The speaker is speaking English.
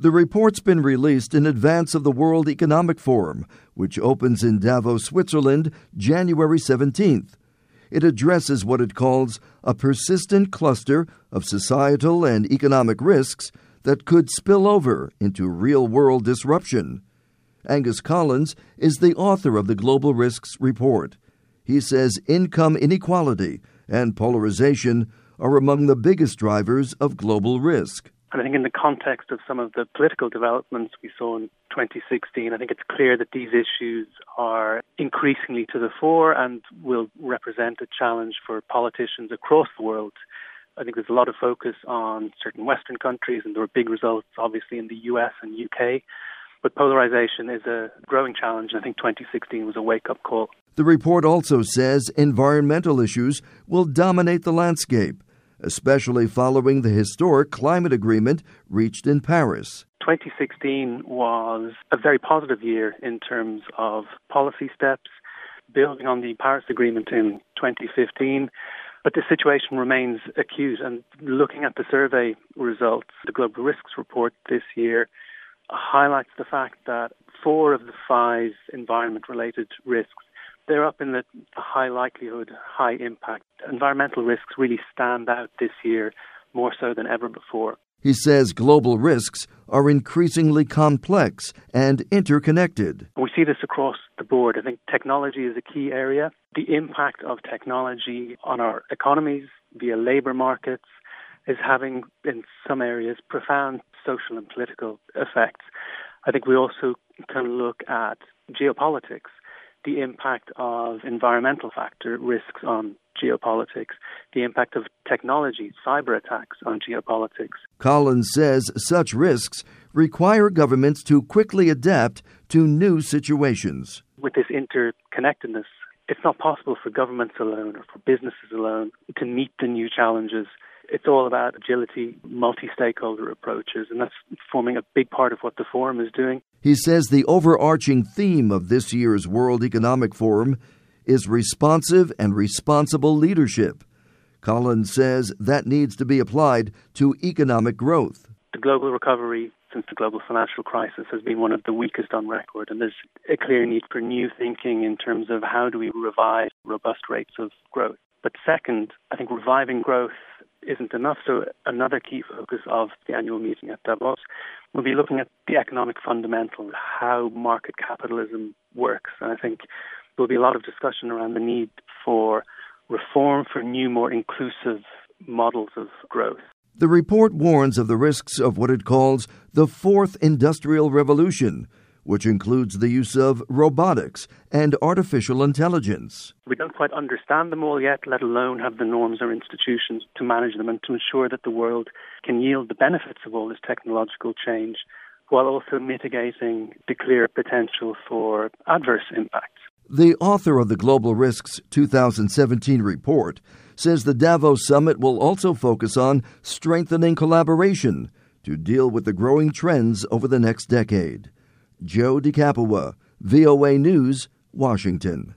The report's been released in advance of the World Economic Forum, which opens in Davos, Switzerland, January 17th. It addresses what it calls a persistent cluster of societal and economic risks that could spill over into real world disruption. Aengus Collins is the author of the Global Risks Report. He says income inequality and polarization are among the biggest drivers of global risk. And I think in the context of some of the political developments we saw in 2016, I think it's clear that these issues are increasingly to the fore and will represent a challenge for politicians across the world. I think there's a lot of focus on certain Western countries, and there were big results, obviously, in the US and UK. But polarization is a growing challenge, and I think 2016 was a wake up call. The report also says environmental issues will dominate the landscape especially following the historic climate agreement reached in Paris. 2016 was a very positive year in terms of policy steps, building on the Paris Agreement in 2015. But the situation remains acute, and looking at the survey results, the Global Risks Report this year highlights the fact that four of the five environment related risks they're up in the high likelihood, high impact. Environmental risks really stand out this year more so than ever before. He says global risks are increasingly complex and interconnected. We see this across the board. I think technology is a key area. The impact of technology on our economies via labor markets is having, in some areas, profound social and political effects. I think we also can look at geopolitics the impact of environmental factor risks on geopolitics, the impact of technology, cyber attacks on geopolitics. Collins says such risks require governments to quickly adapt to new situations. With this interconnectedness, it's not possible for governments alone or for businesses alone to meet the new challenges it's all about agility, multi stakeholder approaches, and that's forming a big part of what the forum is doing. He says the overarching theme of this year's World Economic Forum is responsive and responsible leadership. Collins says that needs to be applied to economic growth. The global recovery since the global financial crisis has been one of the weakest on record, and there's a clear need for new thinking in terms of how do we revive robust rates of growth. But second, I think reviving growth isn't enough. So another key focus of the annual meeting at Davos will be looking at the economic fundamentals, how market capitalism works. And I think there'll be a lot of discussion around the need for reform for new, more inclusive models of growth. The report warns of the risks of what it calls the fourth industrial revolution, which includes the use of robotics and artificial intelligence. We don't quite understand them all yet, let alone have the norms or institutions to manage them and to ensure that the world can yield the benefits of all this technological change while also mitigating the clear potential for adverse impacts. The author of the Global Risks 2017 report says the Davos summit will also focus on strengthening collaboration to deal with the growing trends over the next decade. Joe De Capua, VOA News, Washington.